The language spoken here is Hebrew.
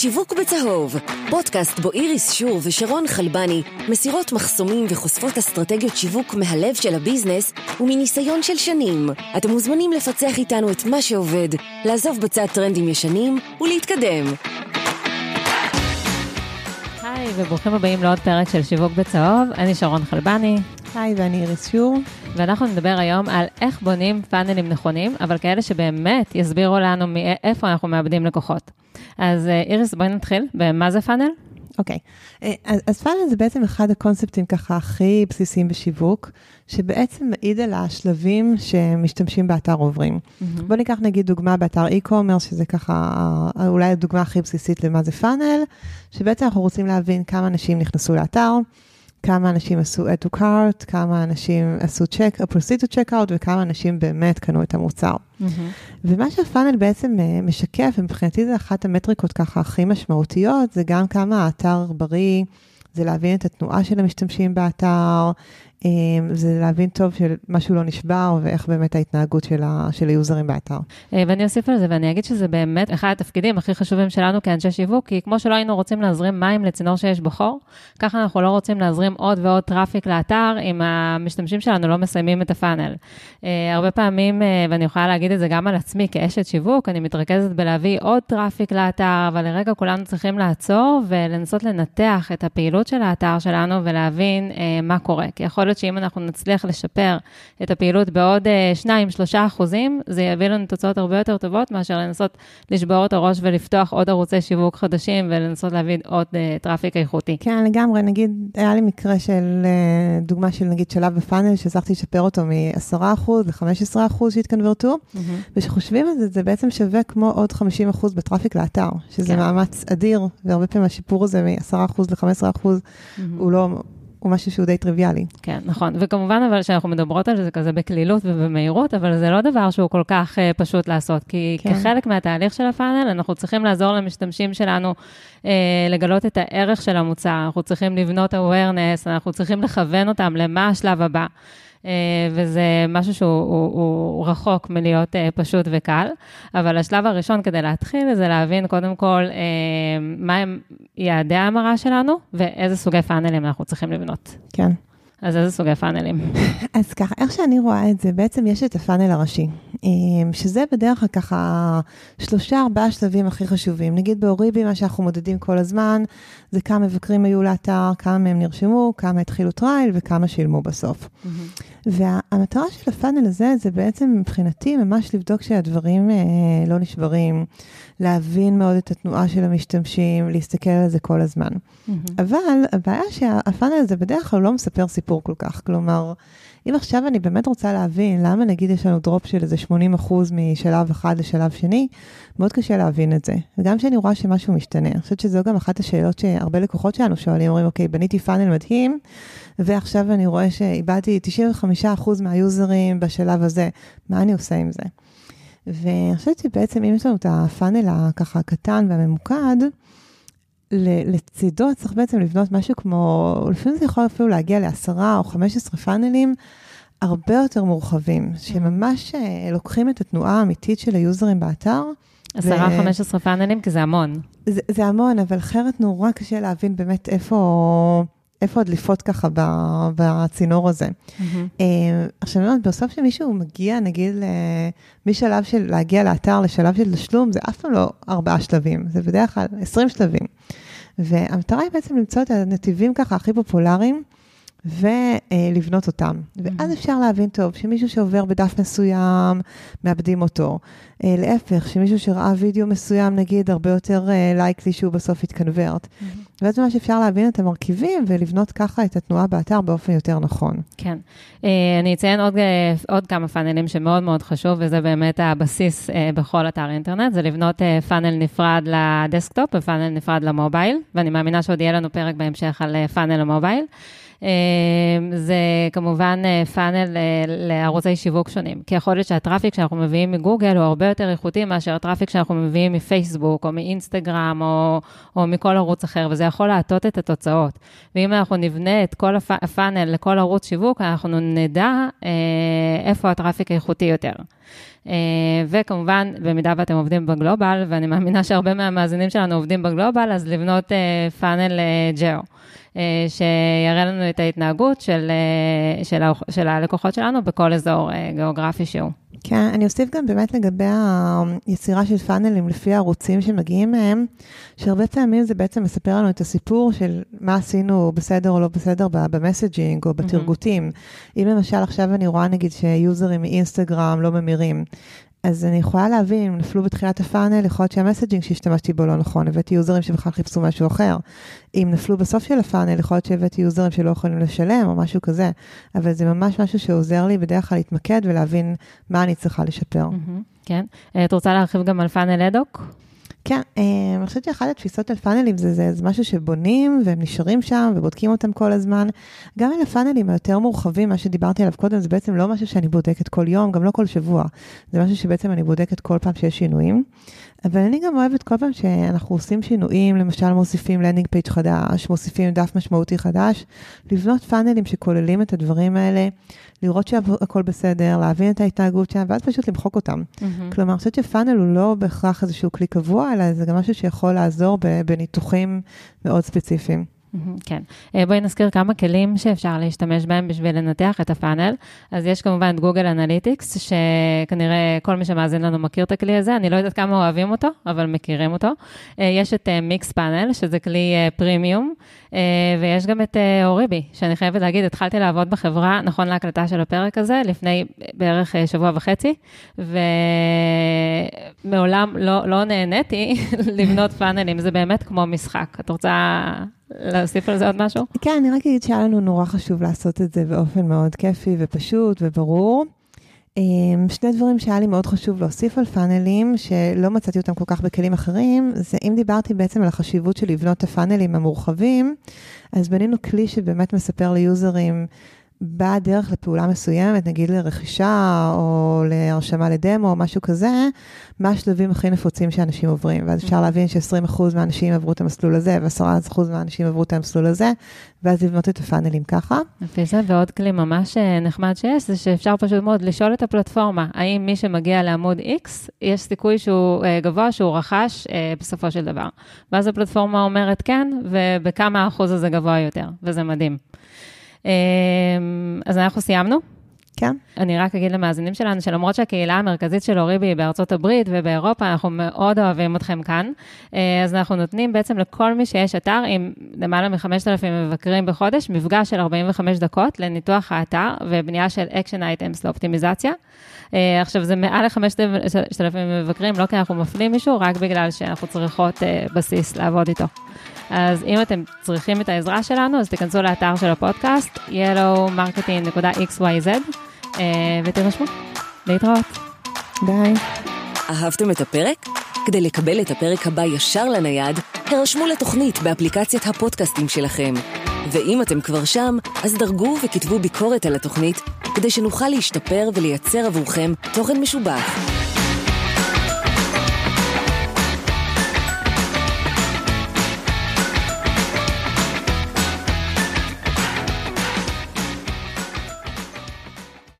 שיווק בצהוב, פודקאסט בו איריס שור ושרון חלבני מסירות מחסומים וחושפות אסטרטגיות שיווק מהלב של הביזנס ומניסיון של שנים. אתם מוזמנים לפצח איתנו את מה שעובד, לעזוב בצד טרנדים ישנים ולהתקדם. היי, וברוכים הבאים לעוד פרק של שיווק בצהוב. אני שרון חלבני. היי, ואני איריס שור. ואנחנו נדבר היום על איך בונים פאנלים נכונים, אבל כאלה שבאמת יסבירו לנו מאיפה אנחנו מאבדים לקוחות. אז אה, איריס, בואי נתחיל במה זה פאנל? אוקיי, okay. אה, אז, אז פאנל זה בעצם אחד הקונספטים ככה הכי בסיסיים בשיווק, שבעצם מעיד על השלבים שמשתמשים באתר עוברים. Mm-hmm. בואו ניקח נגיד דוגמה באתר e-commerce, שזה ככה אולי הדוגמה הכי בסיסית למה זה פאנל, שבעצם אנחנו רוצים להבין כמה אנשים נכנסו לאתר, כמה אנשים עשו add to cart, כמה אנשים עשו check, proceed to check out, וכמה אנשים באמת קנו את המוצר. Mm-hmm. ומה שה funnel בעצם אה, משקף, ומבחינתי זה אחת המטריקות ככה הכי משמעותיות, זה גם כמה האתר בריא, זה להבין את התנועה של המשתמשים באתר, זה להבין טוב שמשהו לא נשבר ואיך באמת ההתנהגות של, ה, של היוזרים באתר. אה, ואני אוסיף על זה ואני אגיד שזה באמת אחד התפקידים הכי חשובים שלנו כאנשי שיווק, כי כמו שלא היינו רוצים להזרים מים לצינור שיש בו חור, ככה אנחנו לא רוצים להזרים עוד ועוד traffic לאתר אם המשתמשים שלנו לא מסיימים את ה funnel. אה, הרבה פעמים, אה, ואני יכולה להגיד את זה גם על עצמי כאשת שיווק, אני מתרכזת בלהביא עוד traffic לאתר, אבל לרגע כולנו צריכים לעצור ולנסות לנתח את הפעילות של האתר שלנו ולהבין מה קורה. כי יכול להיות שאם אנחנו נצליח לשפר את הפעילות בעוד 2-3 אה, אחוזים, זה יביא לנו תוצאות הרבה יותר טובות מאשר לנסות לשבור את הראש ולפתוח עוד ערוצי שיווק חדשים ולנסות להביא עוד אה, טראפיק איכותי. כן, לגמרי. נגיד, היה לי מקרה של uh, דוגמה של נגיד שלב בפאנל, שהצלחתי לשפר אותו מ-10% ל-15% שהתקנברטו, mm-hmm. ושחושבים על זה, זה בעצם שווה כמו עוד 50% בטראפיק לאתר, שזה כן. מאמץ אדיר, והרבה פעמים השיפור הזה מ-10% ל-15% mm-hmm. הוא לא... הוא משהו שהוא די טריוויאלי. כן, נכון. וכמובן, אבל כשאנחנו מדברות על זה כזה בקלילות ובמהירות, אבל זה לא דבר שהוא כל כך uh, פשוט לעשות, כי כן. כחלק מהתהליך של הפאנל, אנחנו צריכים לעזור למשתמשים שלנו uh, לגלות את הערך של המוצר, אנחנו צריכים לבנות awareness, אנחנו צריכים לכוון אותם למה השלב הבא. אה, וזה משהו שהוא הוא, הוא רחוק מלהיות אה, פשוט וקל, אבל השלב הראשון כדי להתחיל זה להבין קודם כל אה, מהם יעדי ההמרה שלנו ואיזה סוגי פאנלים אנחנו צריכים לבנות. כן. אז איזה סוגי פאנלים? אז ככה, איך שאני רואה את זה, בעצם יש את הפאנל הראשי, שזה בדרך כלל ככה שלושה, ארבעה שלבים הכי חשובים. נגיד באוריבי, מה שאנחנו מודדים כל הזמן, זה כמה מבקרים היו לאתר, כמה מהם נרשמו, כמה התחילו trial וכמה שילמו בסוף. Mm-hmm. והמטרה של ה funnel הזה, זה בעצם מבחינתי ממש לבדוק שהדברים אה, לא נשברים, להבין מאוד את התנועה של המשתמשים, להסתכל על זה כל הזמן. Mm-hmm. אבל הבעיה שה funnel הזה בדרך כלל לא מספר סיפור כל כך, כלומר, אם עכשיו אני באמת רוצה להבין למה נגיד יש לנו drop של איזה 80 אחוז משלב אחד לשלב שני, מאוד קשה להבין את זה. וגם כשאני רואה שמשהו משתנה, אני חושבת שזו גם אחת השאלות שהרבה לקוחות שלנו שואלים, אומרים, אוקיי, בניתי פאנל מדהים, ועכשיו אני רואה שאיבדתי 95 אחוז מהיוזרים בשלב הזה, מה אני עושה עם זה? ואני חושבת שבעצם אם יש לנו את הפאנל הככה הקטן והממוקד, לצידו צריך בעצם לבנות משהו כמו, לפעמים זה יכול אפילו להגיע לעשרה או חמש עשרה פאנלים הרבה יותר מורחבים, שממש אה, לוקחים את התנועה האמיתית של היוזרים באתר. עשרה, חמש עשרה פאנלים, כי זה המון. זה, זה המון, אבל אחרת נורא קשה להבין באמת איפה... איפה הדליפות ככה בצינור הזה. Mm-hmm. עכשיו, בסוף שמישהו מגיע, נגיד, משלב של להגיע לאתר לשלב של תשלום, זה אף פעם לא ארבעה שלבים, זה בדרך כלל 20 שלבים. והמטרה היא בעצם למצוא את הנתיבים ככה הכי פופולריים. ולבנות אותם. ואז אפשר להבין טוב שמישהו שעובר בדף מסוים, מאבדים אותו. אה, להפך, שמישהו שראה וידאו מסוים, נגיד, הרבה יותר likely אה, שהוא בסוף יתקנוורט. ואז ממש אפשר להבין את המרכיבים ולבנות ככה את התנועה באתר באופן יותר נכון. כן. אה, אני אציין עוד, עוד כמה funnels שמאוד מאוד חשוב, וזה באמת הבסיס בכל אתר אינטרנט, זה לבנות funnel נפרד ל desktop ו funnel נפרד ל mobile, ואני מאמינה שעוד יהיה לנו פרק בהמשך על funnel ל mobile. אמ, זה כמובן funnel אה, אה, לערוצי שיווק שונים. כי יכול להיות שה traffic שאנחנו מביאים מגוגל הוא הרבה יותר איכותי מאשר ה traffic שאנחנו מביאים מפייסבוק או מאינסטגרם או, או מכל ערוץ אחר, וזה יכול להטות את התוצאות. ואם אנחנו נבנה את כל ה funnel לכל ערוץ שיווק, אנחנו נדע אה, איפה ה traffic איכותי יותר. וכמובן, במידה ואתם עובדים ב global, ואני מאמינה שהרבה מהמאזינים שלנו עובדים ב global, אז לבנות funnel geo. שיראה לנו את ההתנהגות של, של, של הלקוחות שלנו בכל אזור גיאוגרפי שהוא. כן, אני אוסיף גם באמת לגבי היצירה של funnels לפי הערוצים שמגיעים מהם, שהרבה פעמים זה בעצם מספר לנו את הסיפור של מה עשינו בסדר או לא בסדר ב messaging או ב targeting. Mm-hmm. אם למשל עכשיו אני רואה נגיד שיוזרים מאינסטגרם לא ממירים, אז אני יכולה להבין, אם נפלו בתחילת ה funnel, יכול להיות שה messaging שהשתמשתי בו לא נכון, הבאתי יוזרים שבכלל חיפשו משהו אחר. אם נפלו בסוף של הפאנל, יכול להיות שהבאתי יוזרים שלא יכולים לשלם או משהו כזה, אבל זה ממש משהו שעוזר לי בדרך כלל להתמקד ולהבין מה אני צריכה לשפר. Mm-hmm, כן. את רוצה להרחיב גם על פאנל אדוק? כן, אה, אני חושבת שאחת התפיסות על פאנלים זה, זה, זה משהו שבונים והם נשארים שם ובודקים אותם כל הזמן. גם אל הפאנלים היותר מורחבים, מה שדיברתי עליו קודם, זה בעצם לא משהו שאני בודקת כל יום, גם לא כל שבוע. זה משהו שבעצם אני בודקת כל פעם שיש שינויים. אבל אני גם אוהבת כל פעם שאנחנו עושים שינויים, למשל מוסיפים landing page חדש, מוסיפים דף משמעותי חדש, לבנות funnels שכוללים את הדברים האלה, לראות שהכל בסדר, להבין את ההתנהגות שלהם, ואז פשוט למחוק אותם. Mm-hmm. כלומר, אני חושבת ש funnel הוא לא בהכרח איזשהו כלי קבוע, אלא זה גם משהו שיכול לעזור בניתוחים מאוד ספציפיים. כן. אה, בואי נזכיר כמה כלים שאפשר להשתמש בהם בשביל לנתח את ה funnel. אז יש כמובן את גוגל אנליטיקס, שכנראה כל מי שמאזין לנו מכיר את הכלי הזה, אני לא יודעת כמה אוהבים אותו, אבל מכירים אותו. אה, יש את מיקס אה, פאנל, שזה כלי פרימיום, ויש גם את אוריבי, שאני חייבת להגיד, התחלתי לעבוד בחברה, נכון להקלטה של הפרק הזה, לפני בערך שבוע וחצי, ומעולם לא, לא נהניתי לבנות פאנלים, זה באמת כמו משחק. את רוצה להוסיף על זה עוד משהו? כן, אני רק אגיד שהיה לנו נורא חשוב לעשות את זה באופן מאוד כיפי ופשוט וברור. אמ, שני דברים שהיה לי מאוד חשוב להוסיף על פאנלים, שלא מצאתי אותם כל כך בכלים אחרים, זה אם דיברתי בעצם על החשיבות של לבנות את הפאנלים המורחבים, אז בנינו כלי שבאמת מספר ליוזרים באה דרך לפעולה מסוימת, נגיד לרכישה או להרשמה לדמו או משהו כזה, מה השלבים הכי נפוצים שאנשים עוברים. ואז אפשר להבין ש-20% מהאנשים עברו את המסלול הזה, ו-10% מהאנשים עברו את המסלול הזה, ואז לבנות את הפאנלים ככה. לפי זה, ועוד כלי ממש אה, נחמד שיש, זה שאפשר פשוט מאוד לשאול את הפלטפורמה, האם מי שמגיע לעמוד X, יש סיכוי שהוא אה, גבוה, שהוא רכש אה, בסופו של דבר. ואז הפלטפורמה אומרת כן, ובכמה אחוז הזה גבוה יותר, וזה מדהים. אמ, אז אנחנו סיימנו. כן. אני רק אגיד למאזינים שלנו, שלמרות שהקהילה המרכזית של אוריבי היא בארצות הברית ובאירופה, אנחנו מאוד אוהבים אתכם כאן. אה, אז אנחנו נותנים בעצם לכל מי שיש אתר עם למעלה מ-5,000 מבקרים בחודש, מפגש של 45 דקות לניתוח האתר ובנייה של action items לאופטימיזציה. אה, עכשיו, זה מעל ל-5,000 מבקרים, לא כי אנחנו מפלים מישהו, רק בגלל שאנחנו צריכות אה, בסיס לעבוד איתו. אז אם אתם צריכים את העזרה שלנו, אז תיכנסו לאתר של הפודקאסט, yellowmarketing.xyz, ותירשמו. להתראות. ביי. אהבתם את הפרק? כדי לקבל את הפרק הבא ישר לנייד, הרשמו לתוכנית באפליקציית הפודקאסטים שלכם. ואם אתם כבר שם, אז דרגו וכתבו ביקורת על התוכנית, כדי שנוכל להשתפר ולייצר עבורכם תוכן משובח.